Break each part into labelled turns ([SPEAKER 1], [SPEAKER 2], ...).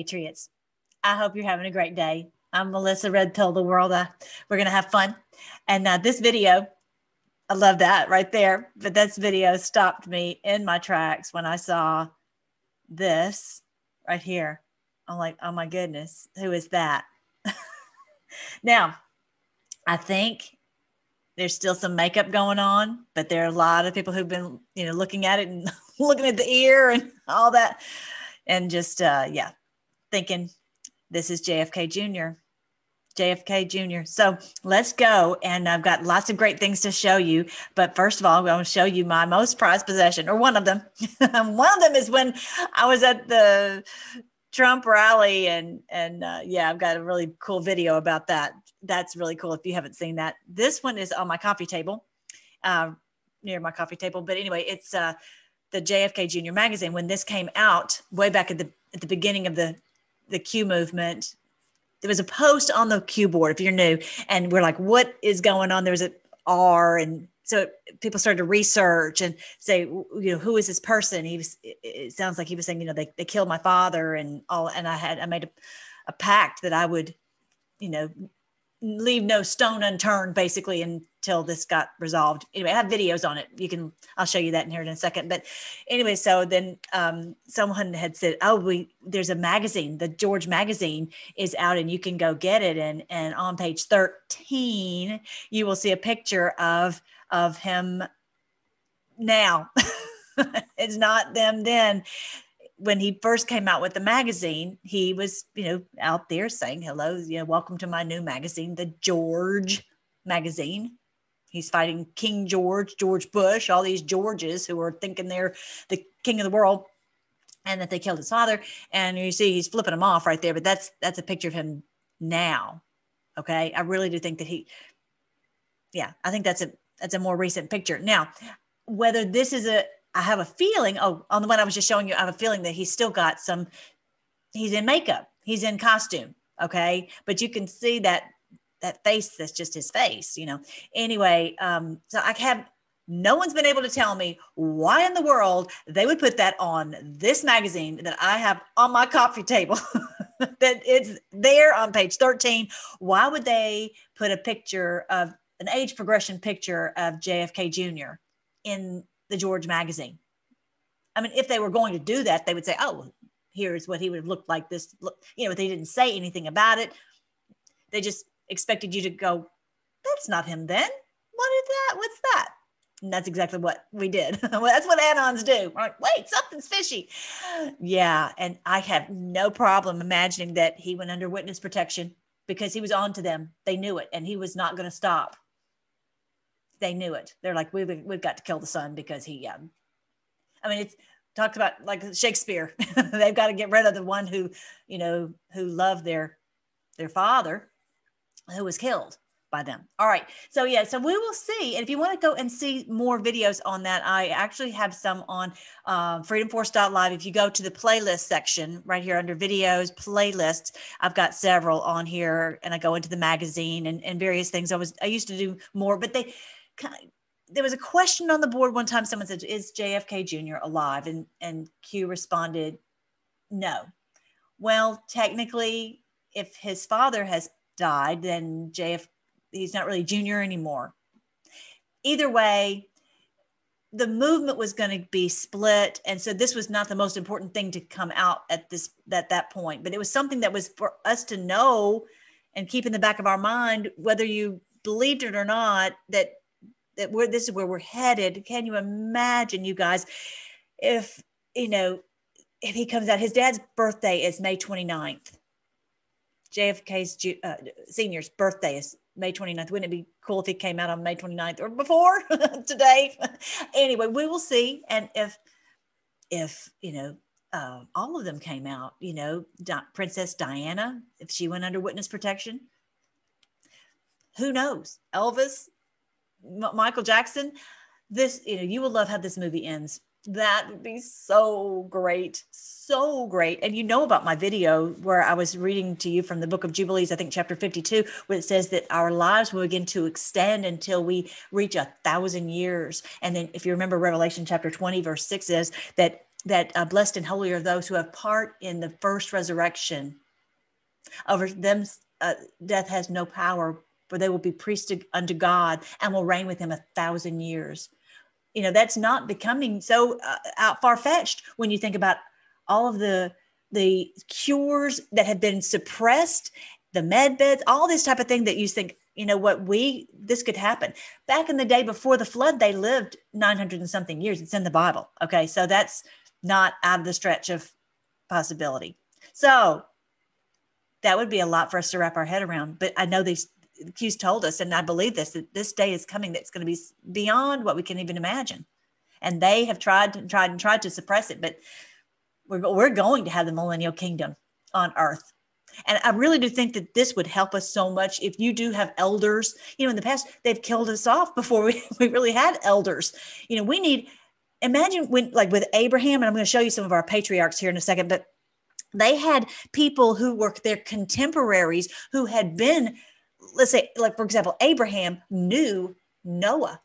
[SPEAKER 1] Patriots. I hope you're having a great day. I'm Melissa Red Pill the World. Uh, we're going to have fun. And uh, this video, I love that right there. But this video stopped me in my tracks when I saw this right here. I'm like, oh my goodness, who is that? now, I think there's still some makeup going on, but there are a lot of people who've been, you know, looking at it and looking at the ear and all that and just uh, yeah, thinking this is JFK Jr. JFK Jr. So let's go. And I've got lots of great things to show you. But first of all, I'm going to show you my most prized possession, or one of them. one of them is when I was at the Trump rally, and and uh, yeah, I've got a really cool video about that. That's really cool if you haven't seen that. This one is on my coffee table, uh, near my coffee table. But anyway, it's uh, the JFK Junior magazine when this came out way back at the at the beginning of the the Q movement. There was a post on the Q board if you're new, and we're like, "What is going on?" There was R. and so people started to research and say, you know, who is this person? He was. It sounds like he was saying, you know, they they killed my father and all, and I had I made a, a pact that I would, you know, leave no stone unturned basically until this got resolved. Anyway i have videos on it. You can i'll show you that in here in a second. But anyway so then um, someone had said oh we there's a magazine the george magazine is out and you can go get it. And and on page 13 you will see a picture of of him now. It's not them then when he first came out with the magazine, he was, you know, out there saying, hello, you know, welcome to my new magazine, the George magazine. He's fighting King George, George Bush, all these Georges who are thinking they're the king of the world and that they killed his father. And you see he's flipping them off right there, but that's that's a picture of him now. Okay. I really do think that he yeah, I think that's a that's a more recent picture. Now, whether this is a I have a feeling, oh, on the one I was just showing you, I have a feeling that he's still got some, he's in makeup, he's in costume. Okay. But you can see that that face that's just his face, you know. Anyway, um, so I have no one's been able to tell me why in the world they would put that on this magazine that I have on my coffee table. that it's there on page 13. Why would they put a picture of an age progression picture of JFK Jr. in the George magazine. I mean, if they were going to do that, they would say, oh, here's what he would have looked like this. You know, they didn't say anything about it. They just expected you to go, that's not him then. What is that? What's that? And that's exactly what we did. that's what anons do. We're like, wait, something's fishy. Yeah. And I have no problem imagining that he went under witness protection because he was on to them. They knew it and he was not going to stop they knew it. They're like, we've, we've got to kill the son because he, um, I mean, it's talked about like Shakespeare. They've got to get rid of the one who, you know, who loved their, their father who was killed by them. All right. So yeah, so we will see. And if you want to go and see more videos on that, I actually have some on uh, freedomforce.live. If you go to the playlist section right here under videos, playlists, I've got several on here and I go into the magazine and, and various things. I was, I used to do more, but they, there was a question on the board one time someone said is jfk jr alive? And and q responded no. Well technically if his father has died then jf he's not really junior anymore. Either way the movement was going to be split and so this was not the most important thing to come out at this at that point but it was something that was for us to know and keep in the back of our mind whether you believed it or not that that we're this is where we're headed. Can you imagine, you guys, if you know, if he comes out, his dad's birthday is May 29th. JFK's uh, senior's birthday is May 29th. Wouldn't it be cool if he came out on May 29th or before today? anyway, we will see. And if, if, you know, uh, all of them came out. You know, Di- Princess Diana, if she went under witness protection, who knows? Elvis, M- Michael Jackson. This, you know, you will love how this movie ends. That would be so great, so great. And you know about my video where I was reading to you from the book of Jubilees, I think chapter 52, where it says that our lives will begin to extend until we reach a thousand years. And then, if you remember, Revelation chapter 20, verse 6 says that that uh, blessed and holy are those who have part in the first resurrection. Over them, uh, death has no power, for they will be priests unto God and will reign with him a thousand years. You know that's not becoming so uh, out far fetched when you think about all of the the cures that have been suppressed the med beds all this type of thing that you think you know what we this could happen. Back in the day before the flood they lived 900 and something years. It's in the bible okay? So that's not out of the stretch of possibility. So that would be a lot for us to wrap our head around but i know these Q's told us, and I believe this, that this day is coming that's going to be beyond what we can even imagine. And they have tried and tried and tried to suppress it, but we're, we're going to have the millennial kingdom on earth. And I really do think that this would help us so much if you do have elders. You know, in the past, they've killed us off before we, we really had elders. You know, we need, imagine when, like with Abraham, and I'm going to show you some of our patriarchs here in a second, but they had people who were their contemporaries who had been let's say, like for example, Abraham knew Noah,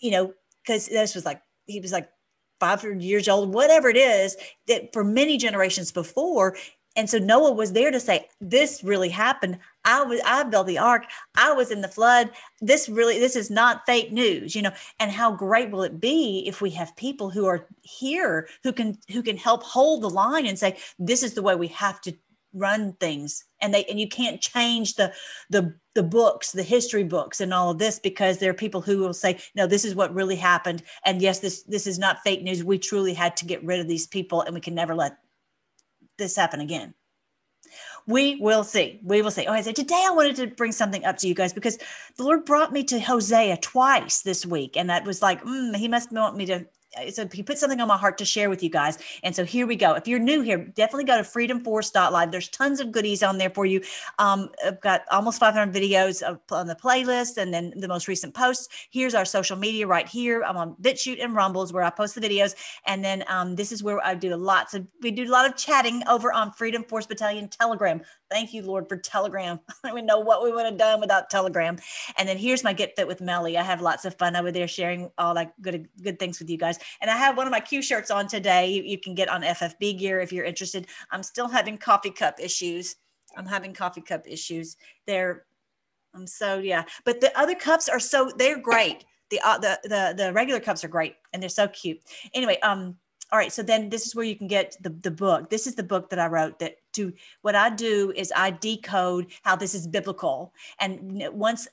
[SPEAKER 1] you know, because this was like he was like 500 years old, whatever it is, that for many generations before. And so Noah was there to say, This really happened. I was I built the ark. I was in the flood. This really, this is not fake news, you know. And how great will it be if we have people who are here who can who can help hold the line and say, This is the way we have to run things. And they and you can't change the the the books the history books and all of this because there are people who will say no this is what really happened. And yes this this is not fake news. We truly had to get rid of these people and we can never let this happen again. We will see. We will see. Oh, I said today I wanted to bring something up to you guys because the Lord brought me to Hosea twice this week, and that was like, mm, He must want me to so he put something on my heart to share with you guys. And so here we go. If you're new here, definitely go to freedomforce.live. There's tons of goodies on there for you. Um, I've got almost 500 videos of, on the playlist and then the most recent posts. Here's our social media right here. I'm on BitChute and Rumbles where I post the videos. And then um, this is where I do lots of, we do a lot of chatting over on Freedom Force Battalion Telegram. Thank you, Lord, for Telegram. I don't even know what we would have done without Telegram. And then here's my Get Fit with Melly. I have lots of fun over there sharing all that good, good things with you guys. And I have one of my Q shirts on today. You, you can get on FFB gear if you're interested. I'm still having coffee cup issues. I'm having coffee cup issues. They're, I'm so yeah. But the other cups are so they're great. The uh, the the the regular cups are great and they're so cute. Anyway, um, all right. So then this is where you can get the the book. This is the book that I wrote. That to what I do is I decode how this is biblical. And once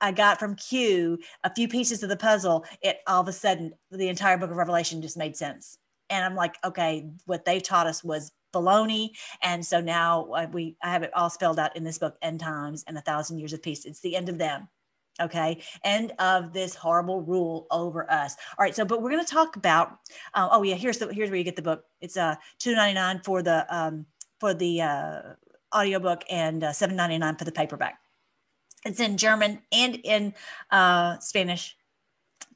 [SPEAKER 1] I got from Q a few pieces of the puzzle, it all of a sudden the entire book of Revelation just made sense. And I'm like, okay, what they taught us was baloney. And so now uh, we I have it all spelled out in this book, End Times and a Thousand Years of Peace. It's the end of them. Okay, end of this horrible rule over us. All right, so but we're going to talk about. Uh, oh yeah, here's the here's where you get the book. It's uh two ninety nine for the um for the uh audiobook and uh, seven ninety nine for the paperback. It's in German and in uh, Spanish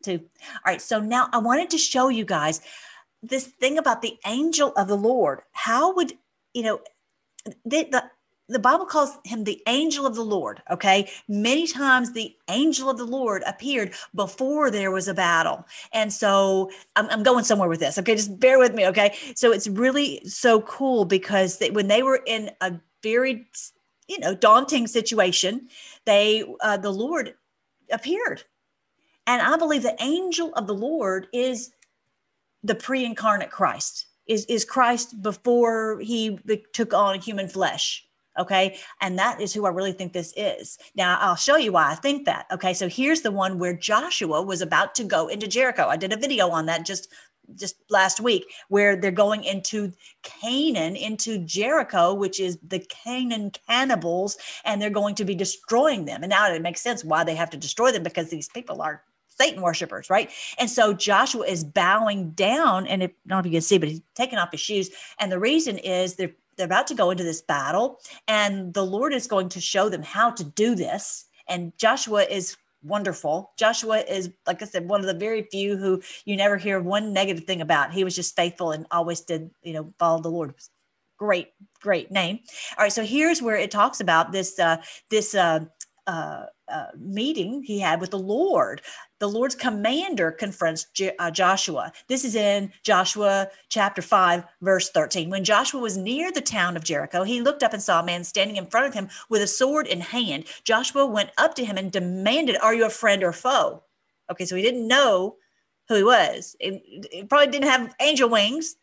[SPEAKER 1] too. All right. So now I wanted to show you guys this thing about the angel of the Lord. How would, you know, the, the, the Bible calls him the angel of the Lord. Okay. Many times the angel of the Lord appeared before there was a battle. And so I'm, I'm going somewhere with this. Okay. Just bear with me. Okay. So it's really so cool because they, when they were in a very you know daunting situation they uh, the lord appeared. And i believe the angel of the lord is the pre-incarnate christ is is christ before he took on human flesh okay? And that is who i really think this is. Now i'll show you why i think that okay? So here's the one where joshua was about to go into jericho. I did a video on that just just last week where they're going into Canaan, into Jericho, which is the Canaan cannibals, and they're going to be destroying them. And now it makes sense why they have to destroy them because these people are Satan worshipers, right? And so Joshua is bowing down, and it, I don't know if you can see, but he's taking off his shoes. And the reason is they're they're about to go into this battle, and the Lord is going to show them how to do this. And Joshua is wonderful. Joshua is, like I said, one of the very few who you never hear one negative thing about. He was just faithful and always did, you know, follow the Lord. Great, great name. All right, so here's where it talks about this uh, this uh, uh, uh, meeting he had with the Lord. The Lord's commander confronts J- uh, Joshua. This is in Joshua chapter 5, verse 13. When Joshua was near the town of Jericho, he looked up and saw a man standing in front of him with a sword in hand. Joshua went up to him and demanded, Are you a friend or foe? Okay, so he didn't know who he was. He, probably didn't have angel wings.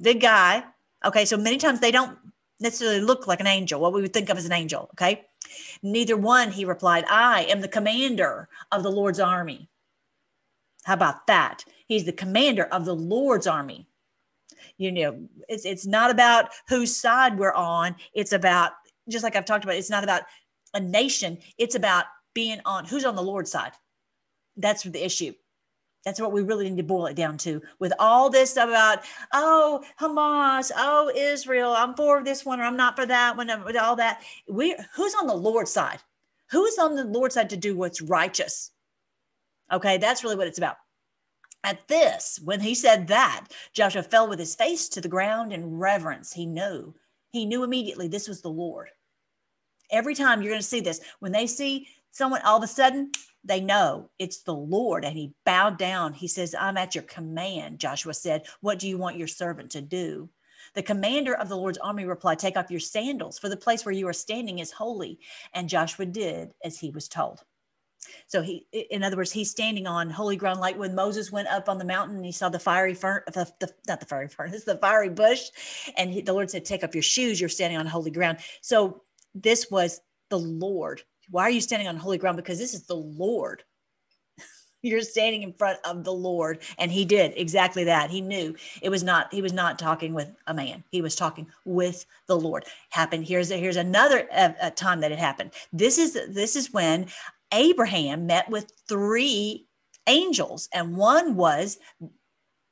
[SPEAKER 1] Big guy. Okay, so many times they don't necessarily look like an angel, what we would think of as an angel. Okay. Neither one, he replied. I am the commander of the Lord's army. How about that? He's the commander of the Lord's army. You know, it's it's not about whose side we're on. It's about just like I've talked about. It's not about a nation. It's about being on who's on the Lord's side. That's the issue. That's what we really need to boil it down to. With all this stuff about, oh, Hamas, oh, Israel, I'm for this one or I'm not for that one, with all that. We who's on the Lord's side? Who is on the Lord's side to do what's righteous? Okay, that's really what it's about. At this, when he said that, Joshua fell with his face to the ground in reverence. He knew, he knew immediately this was the Lord. Every time you're going to see this, when they see someone all of a sudden they know it's the Lord. And he bowed down. He says, I'm at your command. Joshua said, What do you want your servant to do? The commander of the Lord's army replied, Take off your sandals, for the place where you are standing is holy. And Joshua did as he was told. So he, in other words, he's standing on holy ground, like when Moses went up on the mountain and he saw the fiery furnace, the, the, not the fiery furnace, the fiery bush, and he, the Lord said, "Take off your shoes. You're standing on holy ground." So this was the Lord why are you standing on holy ground? Because this is the Lord. You're standing in front of the Lord. And he did exactly that. He knew it was not, he was not talking with a man. He was talking with the Lord. Happened. Here's a, here's another uh, uh, time that it happened. This is this is when Abraham met with three angels, and one was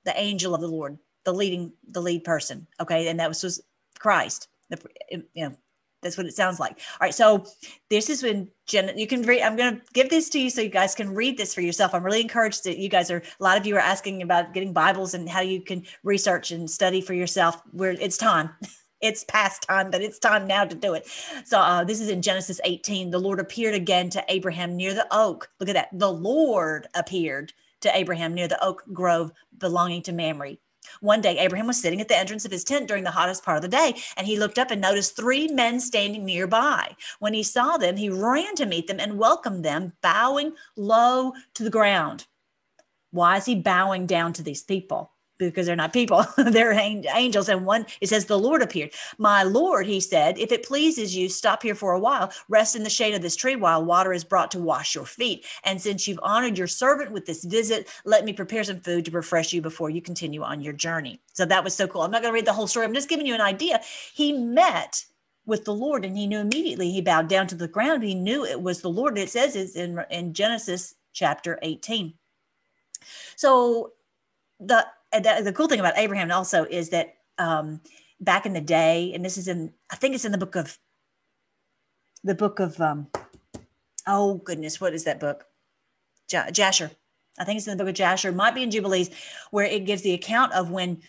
[SPEAKER 1] the angel of the Lord, the leading, the lead person. Okay. And that was, was Christ. The, you know, that's what it sounds like. All right. So this is when Jen, you can read, I'm going to give this to you so you guys can read this for yourself. I'm really encouraged that you guys are, a lot of you are asking about getting Bibles and how you can research and study for yourself where it's time. It's past time, but it's time now to do it. So uh, this is in Genesis 18. The Lord appeared again to Abraham near the oak. Look at that. The Lord appeared to Abraham near the oak grove belonging to Mamre. One day, Abraham was sitting at the entrance of his tent during the hottest part of the day, and he looked up and noticed three men standing nearby. When he saw them, he ran to meet them and welcomed them, bowing low to the ground. Why is he bowing down to these people? Because they're not people, they're angels. And one, it says, the Lord appeared. My Lord, he said, if it pleases you, stop here for a while, rest in the shade of this tree while water is brought to wash your feet. And since you've honored your servant with this visit, let me prepare some food to refresh you before you continue on your journey. So that was so cool. I'm not going to read the whole story. I'm just giving you an idea. He met with the Lord and he knew immediately he bowed down to the ground. He knew it was the Lord. It says it's in, in Genesis chapter 18. So the the, the cool thing about Abraham also is that um, back in the day, and this is in, I think it's in the book of, the book of, um, oh goodness, what is that book? J- Jasher. I think it's in the book of Jasher. It might be in Jubilees, where it gives the account of when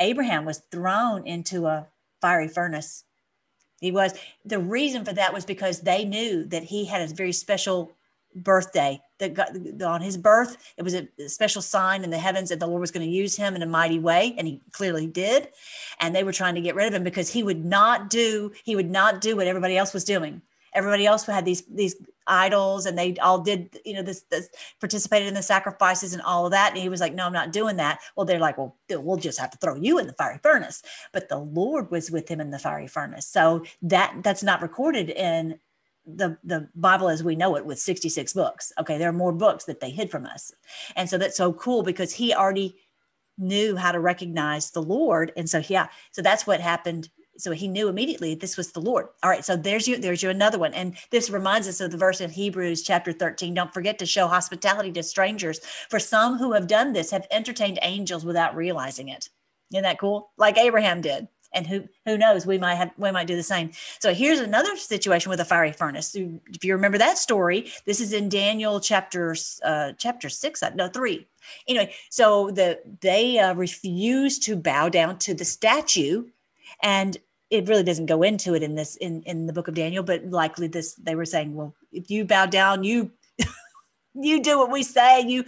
[SPEAKER 1] Abraham was thrown into a fiery furnace. He was. The reason for that was because they knew that he had a very special birthday that got on his birth it was a special sign in the heavens that the lord was going to use him in a mighty way and he clearly did. And they were trying to get rid of him because he would not do he would not do what everybody else was doing. Everybody else had these these idols and they all did you know this, this participated in the sacrifices and all of that. And he was like no i'm not doing that. Well they're like well we'll just have to throw you in the fiery furnace. But the lord was with him in the fiery furnace. So that that's not recorded in the the bible as we know it with 66 books okay there are more books that they hid from us and so that's so cool because he already knew how to recognize the lord and so yeah so that's what happened so he knew immediately this was the Lord. All right, so there's you, there's you another one. And this reminds us of the verse in Hebrews chapter 13. Don't forget to show hospitality to strangers. For some who have done this have entertained angels without realizing it. Isn't that cool? Like Abraham did. And who who knows, we might have we might do the same. So here's another situation with a fiery furnace. If you remember that story, this is in Daniel chapter uh, chapter six, uh, no three. Anyway, so the they uh, refused to bow down to the statue and it really doesn't go into it in this in in the book of daniel but likely this they were saying well if you bow down you you do what we say you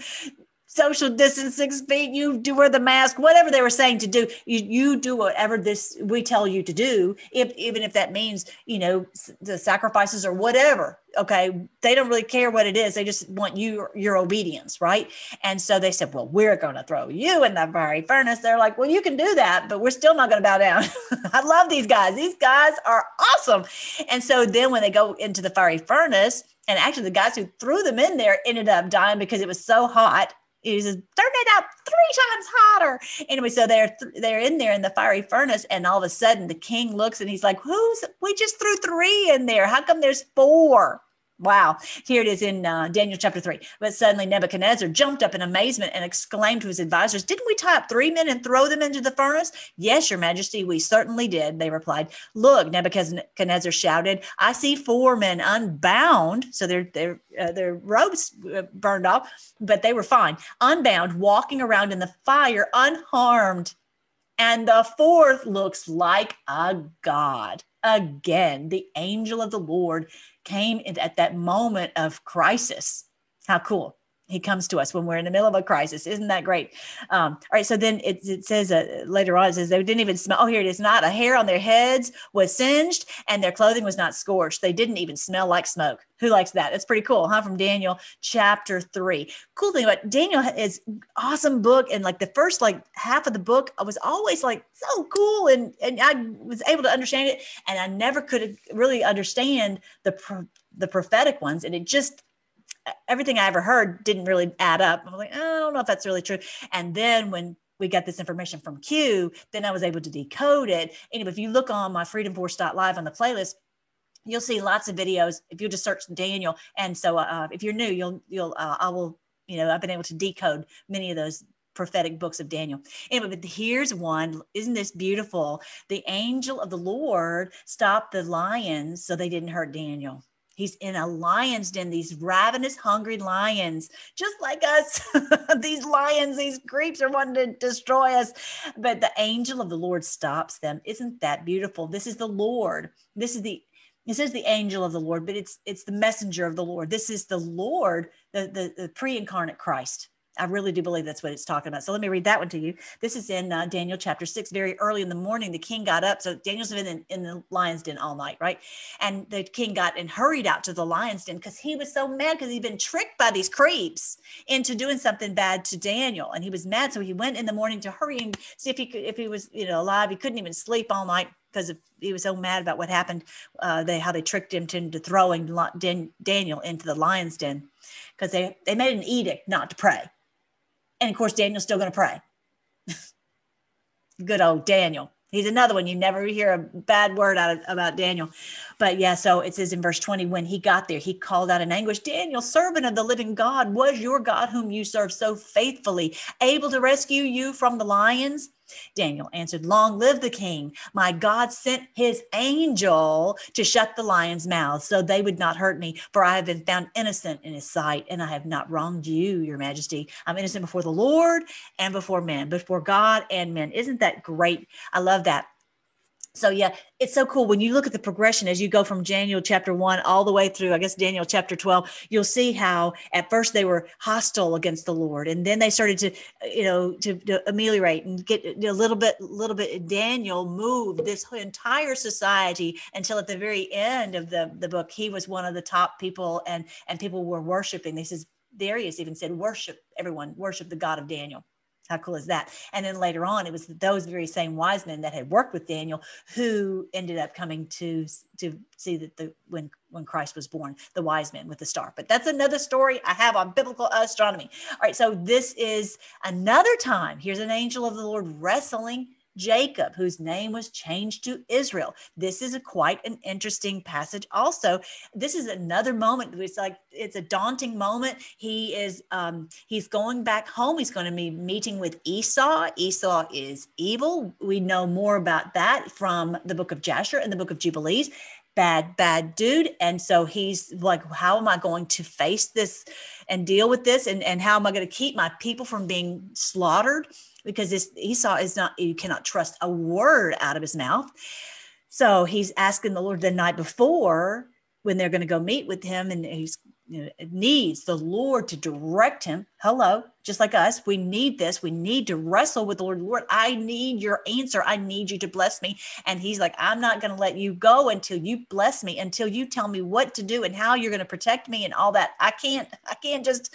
[SPEAKER 1] social distance six feet you do wear the mask whatever they were saying to do you, you do whatever this we tell you to do if even if that means you know the sacrifices or whatever okay? They don't really care what it is they just want you your obedience right? And so they said well we're going to throw you in the fiery furnace. They're like well you can do that but we're still not going to bow down. I love these guys these guys are awesome. And so then when they go into the fiery furnace and actually the guys who threw them in there ended up dying because it was so hot he says, turn it up three times hotter. Anyway, so they're they're in there in the fiery furnace, and all of a sudden the king looks and he's like, "Who's? We just threw three in there. How come there's four? Wow. Here it is in uh, Daniel chapter 3. But suddenly Nebuchadnezzar jumped up in amazement and exclaimed to his advisors, Didn't we tie up three men and throw them into the furnace? Yes, your majesty, we certainly did, they replied. Look, Nebuchadnezzar shouted, I see four men unbound. So their, their, uh, their robes uh, burned off, but they were fine, unbound, walking around in the fire unharmed. And the fourth looks like a god. Again, the angel of the Lord came at that moment of crisis. How cool he comes to us when we're in the middle of a crisis. Isn't that great? Um, all right. So then it, it says uh, later on, it says they didn't even smell. Oh, here it is. Not a hair on their heads was singed and their clothing was not scorched. They didn't even smell like smoke. Who likes that? That's pretty cool, huh? From Daniel chapter three. Cool thing about Daniel is awesome book. And like the first like half of the book, I was always like so cool. And, and I was able to understand it. And I never could really understand the, the prophetic ones. And it just everything I ever heard didn't really add up. I'm like, I don't know if that's really true. And then when we got this information from Q, then I was able to decode it. Anyway, if you look on my Freedom Force Live on the playlist, you'll see lots of videos. If you just search Daniel, and so uh, if you're new, you'll you'll uh, I will you know I've been able to decode many of those prophetic books of Daniel. Anyway, but here's one. Isn't this beautiful? The angel of the Lord stopped the lions so they didn't hurt Daniel. He's in a lion's den, these ravenous, hungry lions, just like us. these lions, these creeps are wanting to destroy us. But the angel of the Lord stops them. Isn't that beautiful? This is the Lord. This is the it says the angel of the Lord, but it's it's the messenger of the Lord. This is the Lord, the, the, the pre-incarnate Christ. I really do believe that's what it's talking about. So let me read that one to you. This is in uh, Daniel chapter six. Very early in the morning, the king got up. So Daniel's been in, in the lion's den all night, right? And the king got and hurried out to the lion's den because he was so mad because he'd been tricked by these creeps into doing something bad to Daniel, and he was mad. So he went in the morning to hurry and see if he could, if he was, you know, alive. He couldn't even sleep all night because he was so mad about what happened. Uh, they how they tricked him into throwing Daniel into the lion's den because they they made an edict not to pray and of course, Daniel's still going to pray. Good old Daniel. He's another one. You never hear a bad word out of, about Daniel. But yeah, so it says in verse 20, when he got there, he called out in anguish, Daniel, servant of the living God, was your God whom you serve so faithfully, able to rescue you from the lions? Daniel answered, Long live the king. My God sent his angel to shut the lions' mouths so they would not hurt me, for I have been found innocent in his sight, and I have not wronged you, your majesty. I'm innocent before the Lord and before men, before God and men. Isn't that great? I love that so yeah it's so cool. When you look at the progression as you go from daniel chapter 1 all the way through i guess daniel chapter 12 you'll see how at first they were hostile against the lord and then they started to you know to, to ameliorate and get a little bit little bit. Daniel moved this entire society until at the very end of the the book he was one of the top people and and people were worshiping. This is darius even said worship everyone worship the god of daniel how cool is that? And then later on, it was those very same wise men that had worked with Daniel who ended up coming to to see that the when when Christ was born, the wise men with the star. But that's another story I have on biblical astronomy. All right, so this is another time. Here's an angel of the Lord wrestling Jacob, whose name was changed to Israel. This is a quite an interesting passage. Also, this is another moment. It's like it's a daunting moment. He is um, he's going back home. He's going to be meeting with Esau. Esau is evil. We know more about that from the book of Jasher and the book of Jubilees bad, bad dude. And so he's like, how am I going to face this and deal with this? And, and how am I going to keep my people from being slaughtered? Because this Esau is not, you cannot trust a word out of his mouth. So he's asking the Lord the night before when they're going to go meet with him and he's you know, needs the Lord to direct him. Hello, just like us, we need this. We need to wrestle with the Lord. Lord, I need your answer. I need you to bless me. And he's like, I'm not going to let you go until you bless me, until you tell me what to do and how you're going to protect me and all that. I can't, I can't just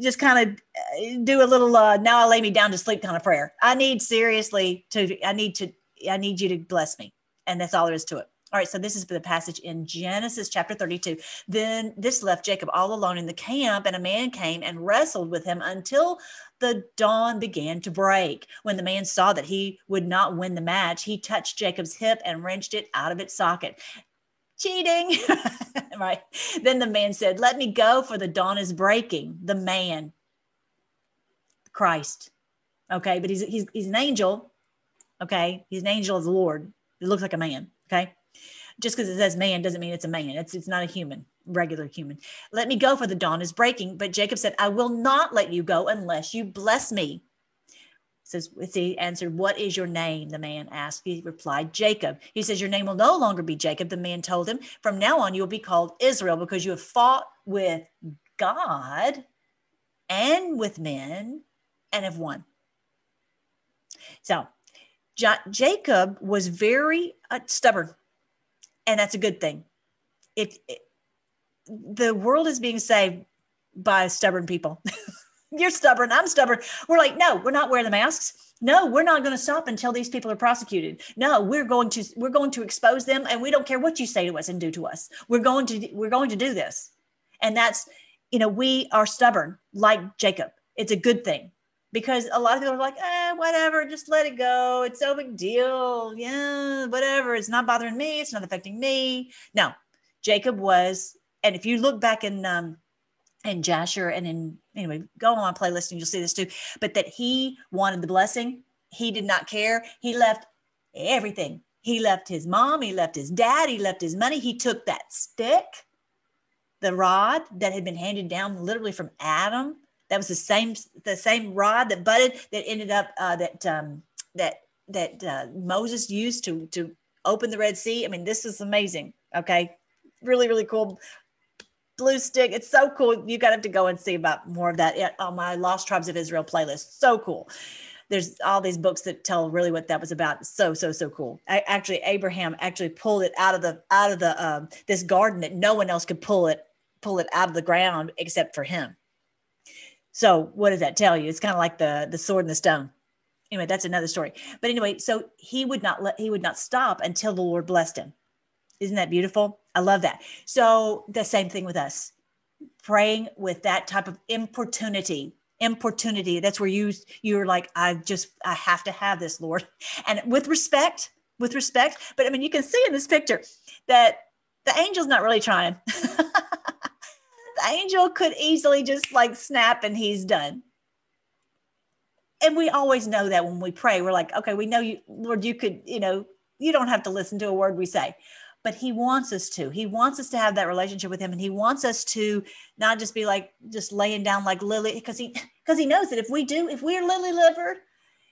[SPEAKER 1] just kind of uh, do a little uh now I lay me down to sleep kind of prayer. I need seriously to I need to I need you to bless me. And that's all there is to it. All right, so this is the passage in Genesis chapter 32. Then this left Jacob all alone in the camp, and a man came and wrestled with him until the dawn began to break. When the man saw that he would not win the match, he touched Jacob's hip and wrenched it out of its socket. Cheating. right. Then the man said, Let me go, for the dawn is breaking. The man, Christ. Okay, but he's, he's, he's an angel. Okay, he's an angel of the Lord. It looks like a man. Okay just because it says man doesn't mean it's a man. It's it's not a human, regular human. Let me go for the dawn is breaking. But Jacob said, I will not let you go unless you bless me. Says he answered, What is your name? The man asked. He replied, Jacob. He says, Your name will no longer be Jacob. The man told him, From now on, you will be called Israel because you have fought with God and with men and have won. So Jacob was very uh, stubborn and that's a good thing. If the world is being saved by stubborn people, you're stubborn, I'm stubborn. We're like, no, we're not wearing the masks. No, we're not going to stop until these people are prosecuted. No, we're going to we're going to expose them, and we don't care what you say to us and do to us. We're going to we're going to do this, and that's you know we are stubborn like Jacob. It's a good thing because a lot of people are like, eh, whatever, just let it go. It's no big deal. Yeah, whatever. It's not bothering me. It's not affecting me. No, Jacob was, and if you look back in um in Jasher and in anyway, go on my playlist and you'll see this too. But that he wanted the blessing, he did not care. He left everything. He left his mom, he left his dad, he left his money. He took that stick, the rod that had been handed down literally from Adam that was the same the same rod that budded that ended up uh, that um, that that uh, Moses used to to open the Red Sea. I mean, this is amazing. Okay, really really cool. Blue stick. It's so cool. You got to go and see about more of that on my Lost Tribes of Israel playlist. So cool there's all these books that tell really what that was about so so so cool I, actually abraham actually pulled it out of the out of the um, this garden that no one else could pull it pull it out of the ground except for him so what does that tell you? It's kind of like the the sword and the stone. Anyway, that's another story. But anyway, so he would not let he would not stop until the Lord blessed him. Isn't that beautiful? I love that. So the same thing with us. Praying with that type of importunity importunity that's where you you're like i just i have to have this lord and with respect with respect but i mean you can see in this picture that the angel's not really trying the angel could easily just like snap and he's done. And we always know that when we pray, we're like, okay, we know you, Lord, you could, you know, you don't have to listen to a word we say, but he wants us to. He wants us to have that relationship with him. And he wants us to not just be like, just laying down like lily, because he, because he knows that if we do, if we're lily livered,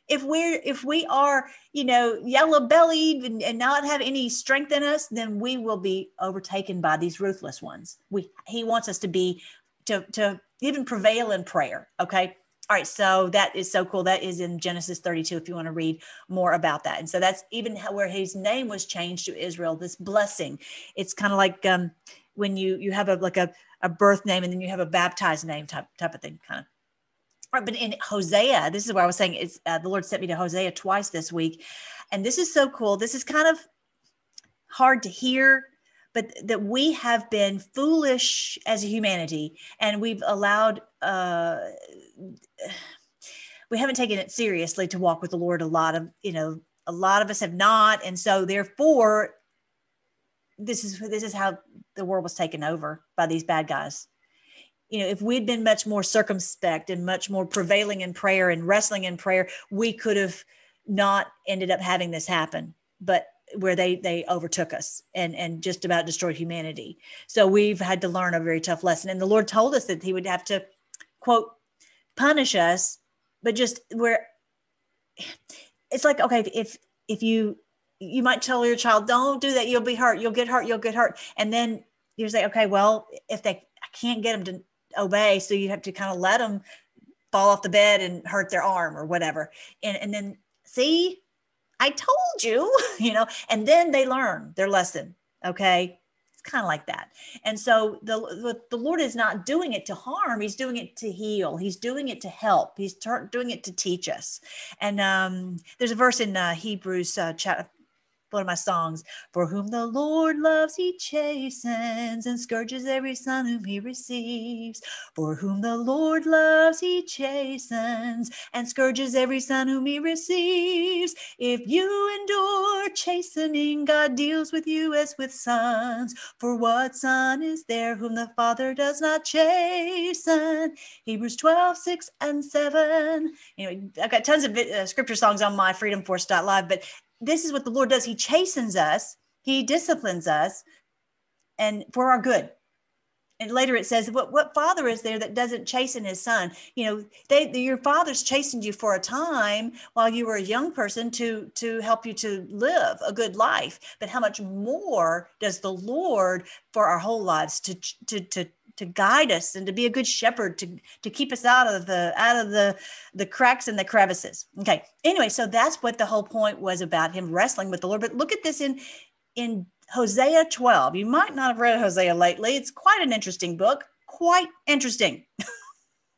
[SPEAKER 1] if we're if we are you know yellow bellied and, and, not have any strength in us then we will be overtaken by these ruthless ones we he wants us to be to to even prevail in prayer okay all right so that is so cool. That is in genesis 32 if you want to read more about that. And so that's even where his name was changed to israel this blessing. It's kind of like um when you you have a like a, a birth name and then you have a baptized name type type of thing kind of but in Hosea, this is where I was saying it's uh, the Lord sent me to Hosea twice this week, and this is so cool. This is kind of hard to hear, but that we have been foolish as a humanity, and we've allowed. Uh, we haven't taken it seriously to walk with the Lord. A lot of you know a lot of us have not. And so therefore this is this is how the world was taken over by these bad guys. You know if we'd been much more circumspect and much more prevailing in prayer and wrestling in prayer we could have not ended up having this happen. But where they they overtook us and and just about destroyed humanity. So we've had to learn a very tough lesson. And the lord told us that he would have to quote punish us but just where it's like okay if if you you might tell your child don't do that. You'll be hurt. You'll get hurt. You'll get hurt. And then you say okay well if they i can't get them to obey so you have to kind of let them fall off the bed and hurt their arm or whatever. And and then see i told you you know and then they learn their lesson okay? It's kind of like that. And so the, the lord is not doing it to harm he's doing it to heal. He's doing it to help. He's doing it to teach us. And um there's a verse in uh, hebrews uh, chapter one of my songs. For whom the Lord loves, he chastens and scourges every son whom he receives. For whom the Lord loves, he chastens and scourges every son whom he receives. If you endure chastening, God deals with you as with sons. For what son is there whom the Father does not chasten? Hebrews 12, 6 and 7. You know, I've got tons of uh, scripture songs on my freedomforce.live, but this is what the Lord does. He chastens us, He disciplines us, and for our good. And later it says, what, what father is there that doesn't chasten his son? You know, they, your father's chastened you for a time while you were a young person to, to help you to live a good life. But how much more does the Lord for our whole lives to, to, to to guide us and to be a good shepherd to to keep us out of the out of the the cracks and the crevices. Okay. Anyway so that's what the whole point was about him wrestling with the lord. But look at this in in hosea 12 you might not have read hosea lately. It's quite an interesting book. Quite interesting.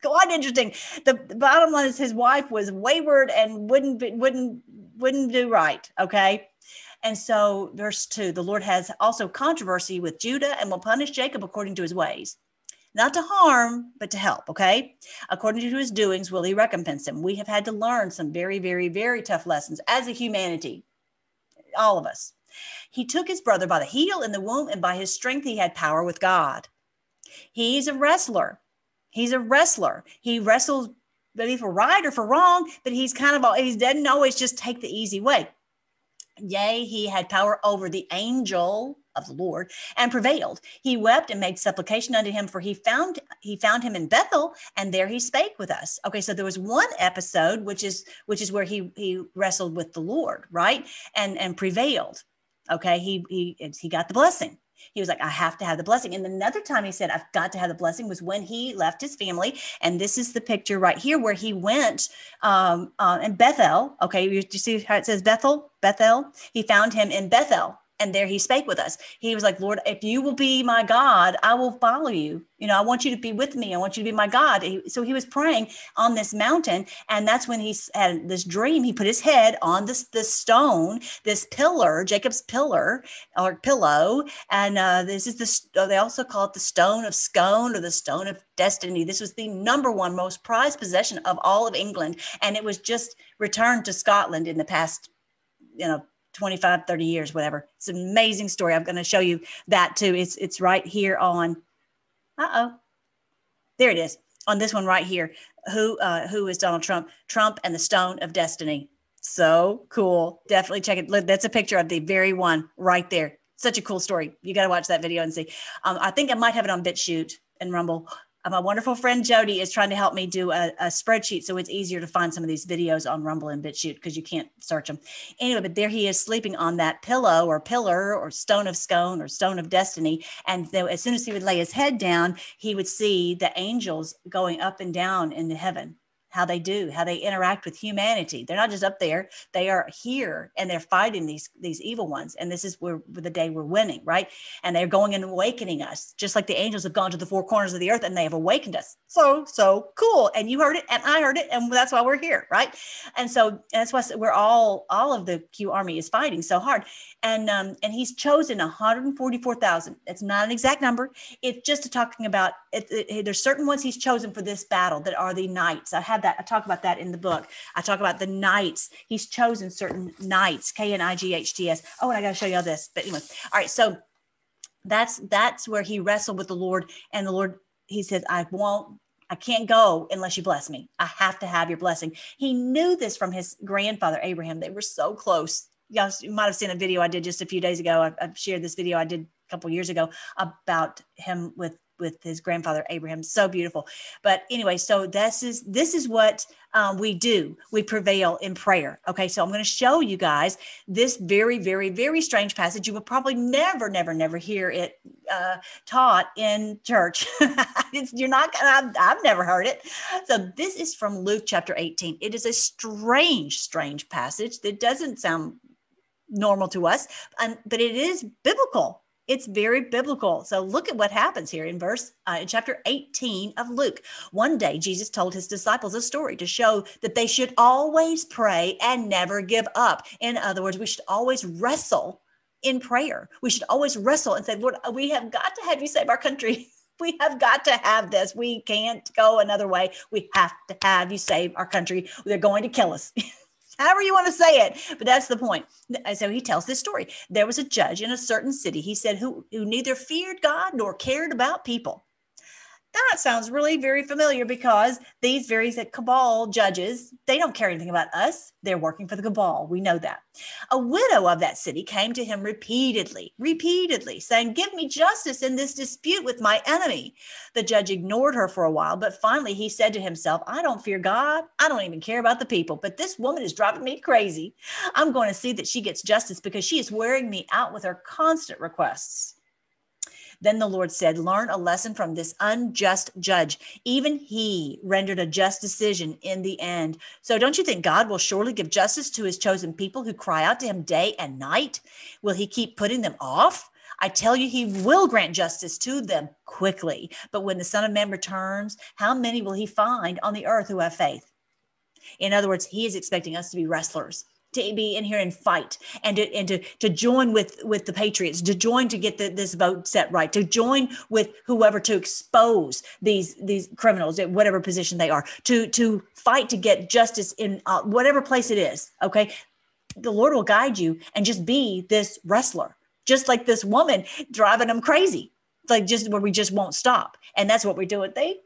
[SPEAKER 1] Quite interesting. The, the bottom line is his wife was wayward and wouldn't wouldn't wouldn't do right. Okay. And so, verse two the Lord has also controversy with Judah and will punish Jacob according to his ways not to harm, but to help. Okay. According to his doings, will he recompense him? We have had to learn some very, very, very tough lessons as a humanity, all of us. He took his brother by the heel in the womb, and by his strength, he had power with God. He's a wrestler. He's a wrestler. He wrestles maybe for right or for wrong, but he's kind of, all, he doesn't always just take the easy way. Yea, he had power over the angel of the Lord and prevailed. He wept and made supplication unto him, for he found he found him in Bethel, and there he spake with us. Okay, so there was one episode which is which is where he he wrestled with the Lord, right, and and prevailed. Okay, he he he got the blessing. He was like, I have to have the blessing. And another time he said, I've got to have the blessing was when he left his family. And this is the picture right here where he went um, uh, in Bethel. Okay, you, you see how it says Bethel? Bethel. He found him in Bethel and there he spake with us. He was like, Lord, if you will be my God, I will follow you. You know, I want you to be with me. I want you to be my God. So he was praying on this mountain. And that's when he had this dream. He put his head on this, this stone, this pillar, Jacob's pillar or pillow. And uh, this is the, they also call it the stone of scone or the stone of destiny. This was the number one most prized possession of all of England. And it was just returned to Scotland in the past, you know, 25, 30 years, whatever. It's an amazing story. I'm going to show you that too. It's it's right here on. Uh oh, there it is on this one right here. Who uh, who is Donald Trump? Trump and the Stone of Destiny. So cool. Definitely check it. That's a picture of the very one right there. Such a cool story. You got to watch that video and see. Um, I think I might have it on BitChute and Rumble. Uh, my wonderful friend Jody is trying to help me do a, a, spreadsheet so it's easier to find some of these videos on Rumble and BitChute because you can't search them. Anyway, but there he is sleeping on that pillow or pillar or stone of scone or stone of destiny. And as soon as he would lay his head down, he would see the angels going up and down into heaven how they do, how they interact with humanity. They're not just up there; they are here, and they're fighting these these evil ones. And this is where, the day we're winning, right? And they're going and awakening us, just like the angels have gone to the four corners of the earth and they have awakened us. So so cool. And you heard it, and I heard it, and that's why we're here, right? And so that's why we're all all of the Q army is fighting so hard. And um and he's chosen 144,000. It's not an exact number. It's just talking about it, it, there's certain ones he's chosen for this battle that are the knights. I have that. I talk about that in the book. I talk about the knights. He's chosen certain knights, K N I G H T S. Oh, and I got to show you all this. But anyway, all right. So that's that's where he wrestled with the Lord, and the Lord he says, "I won't." I can't go unless you bless me. I have to have your blessing. He knew this from his grandfather Abraham. They were so close. You might have seen a video I did just a few days ago. I, I've shared this video I did a couple years ago about him with with his grandfather Abraham. So beautiful. But anyway, so this is this is what um, we do. We prevail in prayer. Okay, so I'm going to show you guys this very, very, very strange passage. You will probably never, never, never hear it uh, taught in church. you're not. I've, I've never heard it. So this is from Luke chapter 18. It is a strange, strange passage that doesn't sound normal to us, but it is biblical it's very biblical. So look at what happens here in verse uh, in chapter 18 of Luke. One day Jesus told his disciples a story to show that they should always pray and never give up. In other words, we should always wrestle in prayer. We should always wrestle and say, Lord, we have got to have you save our country. we have got to have this. We can't go another way. We have to have you save our country. They're going to kill us. however you want to say it. But that's the point. So he tells this story. There was a judge in a certain city, he said, who, who neither feared God nor cared about people that sounds really very familiar because these very cabal judges they don't care anything about us. They're working for the cabal. We know that. A widow of that city came to him repeatedly repeatedly saying give me justice in this dispute with my enemy. The judge ignored her for a while but finally he said to himself i don't fear god. I don't even care about the people but this woman is driving me crazy. I'm going to see that she gets justice because she is wearing me out with her constant requests then the Lord said, Learn a lesson from this unjust judge. Even he rendered a just decision in the end. So don't you think God will surely give justice to his chosen people who cry out to him day and night? Will he keep putting them off? I tell you, he will grant justice to them quickly. But when the Son of Man returns, how many will he find on the earth who have faith? In other words, he is expecting us to be wrestlers to be in here and fight and to, and to, to join with with the patriots to join to get the, this vote set right to join with whoever to expose these these criminals at whatever position they are to to fight to get justice in uh, whatever place it is okay? The lord will guide you and just be this wrestler just like this woman driving them crazy like just where we just won't stop. And that's what we're doing. They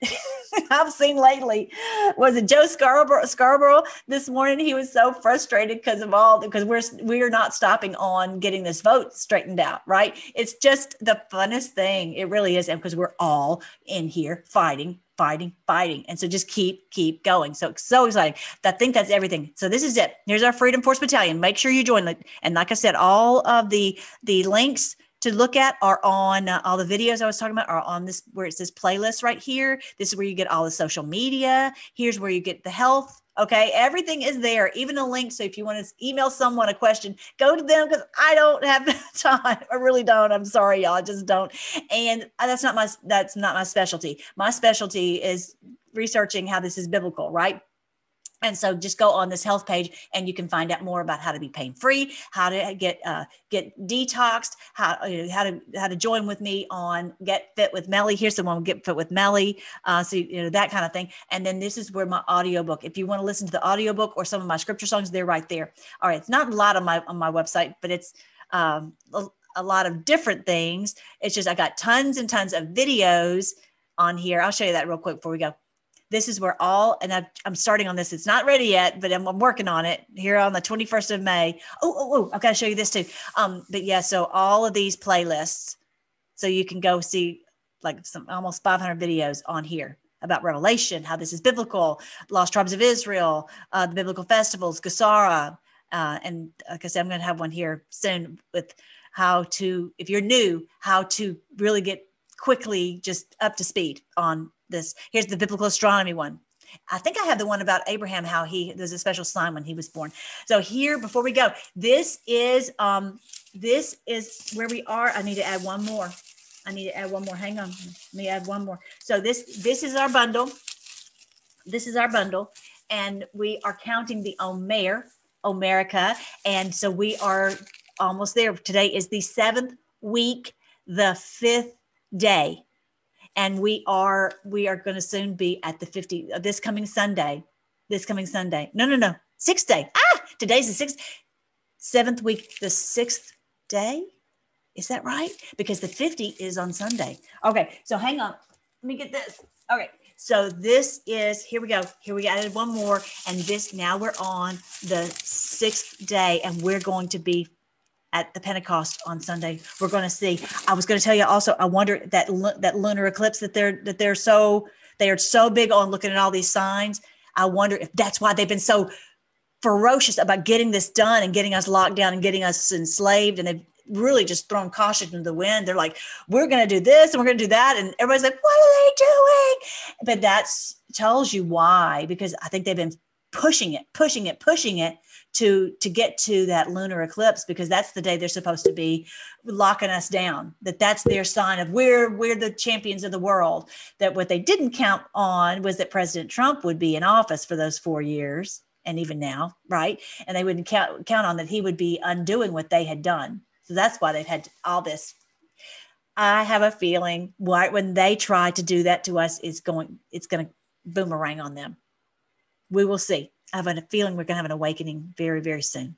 [SPEAKER 1] I've seen lately. Was it Joe Scarborough, Scarborough this morning? He was so frustrated because of all because we're we're not stopping on getting this vote straightened out, right? It's just the funnest thing. It really is, and because we're all in here fighting, fighting, fighting, and so just keep keep going. So so exciting. I think that's everything. So this is it. Here's our Freedom Force Battalion. Make sure you join. And like I said, all of the the links to look at are on uh, all the videos I was talking about are on this where it says playlist right here. This is where you get all the social media. Here's where you get the health. Okay, everything is there, even a link. So if you want to email someone a question, go to them because I don't have time. I really don't. I'm sorry, y'all. I just don't. And uh, that's not my that's not my specialty. My specialty is researching how this is biblical, right? And so just go on this health page and you can find out more about how to be pain free, how to get uh, get detoxed, how uh, how to how to join with me on Get Fit with Melly. Here's the one Get Fit with Melly. Uh, so you know that kind of thing. And then this is where my audiobook. If you want to listen to the audiobook or some of my scripture songs, they're right there. All right, it's not a lot on my on my website, but it's um, a, a lot of different things. It's just I got tons and tons of videos on here. I'll show you that real quick before we go this is where all and i am starting on this it's not ready yet but I'm, I'm, working on it here on the 21st of may. Oh oh, oh i've got to show you this too. Um but yeah so all of these playlists so you can go see like some almost 500 videos on here about revelation how this is biblical lost tribes of israel uh, the biblical festivals gesara uh, and like i said i'm going to have one here soon with how to if you're new how to really get quickly just up to speed on this. Here's the biblical astronomy one. I think I have the one about Abraham, how he there's a special sign when he was born. So here, before we go, this is um this is where we are. I need to add one more. I need to add one more. Hang on. Let me add one more. So this this is our bundle. This is our bundle, and we are counting the Omer, Omerica, and so we are almost there. Today is the seventh week, the fifth day and we are we are going to soon be at the 50 uh, this coming Sunday. This coming Sunday. No, no, no. Sixth day. Ah, today's the sixth, seventh week, the sixth day. Is that right? Because the 50 is on Sunday. Okay, so hang on. Let me get this. Okay, so this is here we go. Here we added one more, and this now we're on the sixth day, and we're going to be at the Pentecost on Sunday. We're going to see. I was going to tell you also. I wonder that that lunar eclipse that they're that they're so they are so big on looking at all these signs. I wonder if that's why they've been so ferocious about getting this done and getting us locked down and getting us enslaved. And they've really just thrown caution to the wind. They're like, we're going to do this and we're going to do that. And everybody's like, what are they doing? But that tells you why, because I think they've been pushing it, pushing it, pushing it to to get to that lunar eclipse because that's the day they're supposed to be locking us down that that's their sign of we're we're the champions of the world. That what they didn't count on was that president trump would be in office for those four years and even now right? And they wouldn't count count on that he would be undoing what they had done. So that's why they've had all this. I have a feeling why when they try to do that to us is going it's going to boomerang on them we will see I have a feeling we're going to have an awakening very, very soon.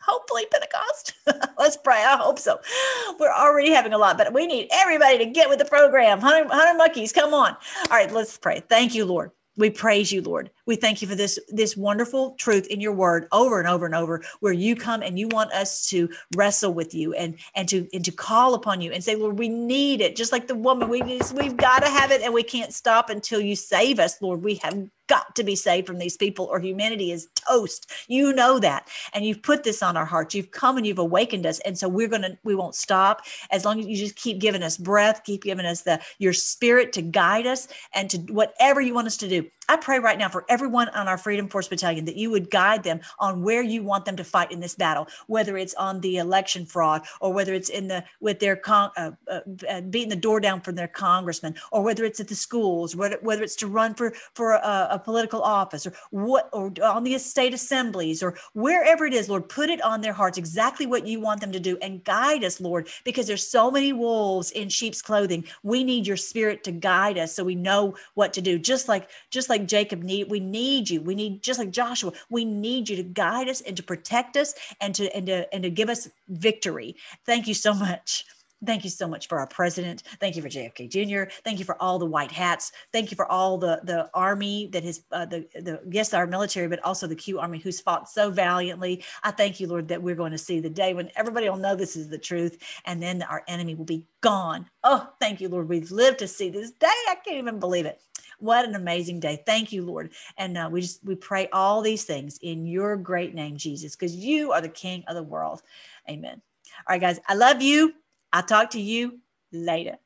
[SPEAKER 1] Hopefully, Pentecost. Let's pray. I hope so. We're already having a lot, but we need everybody to get with the program. 100, 100 monkeys, come on. All right, let's pray. Thank you, Lord. We praise you, Lord. We thank you for this this wonderful truth in your word over and over and over where you come and you want us to wrestle with you and and to and to call upon you and say, Lord, we need it. Just like the woman, we just, we've got to have it and we can't stop until you save us, Lord. We have got to be saved from these people or humanity is toast. You know that. And you've put this on our hearts. You've come and you've awakened us. And so we're going to, we won't stop as long as you just keep giving us breath, keep giving us the, your spirit to guide us and to whatever you want us to do. I pray right now for everyone on our Freedom Force Battalion that you would guide them on where you want them to fight in this battle, whether it's on the election fraud or whether it's in the with their con, uh, uh, uh beating the door down from their congressman, or whether it's at the schools, whether, whether it's to run for for a, a political office, or what, or on the state assemblies, or wherever it is. Lord, put it on their hearts exactly what you want them to do, and guide us, Lord, because there's so many wolves in sheep's clothing. We need your Spirit to guide us so we know what to do. Just like just like Jacob need, we need you. We need just like Joshua. We need you to guide us and to protect us and to and to and to give us victory. Thank you so much. Thank you so much for our president. Thank you for JFK Jr. Thank you for all the white hats. Thank you for all the the army that has uh, the the yes our military, but also the Q army who's fought so valiantly. I thank you, Lord, that we're going to see the day when everybody will know this is the truth, and then our enemy will be gone. Oh, thank you, Lord. We've lived to see this day. I can't even believe it. What an amazing day. Thank you, Lord. And uh, we just we pray all these things in your great name, Jesus, because you are the King of the world. Amen. All right, guys. I love you. I'll talk to you later.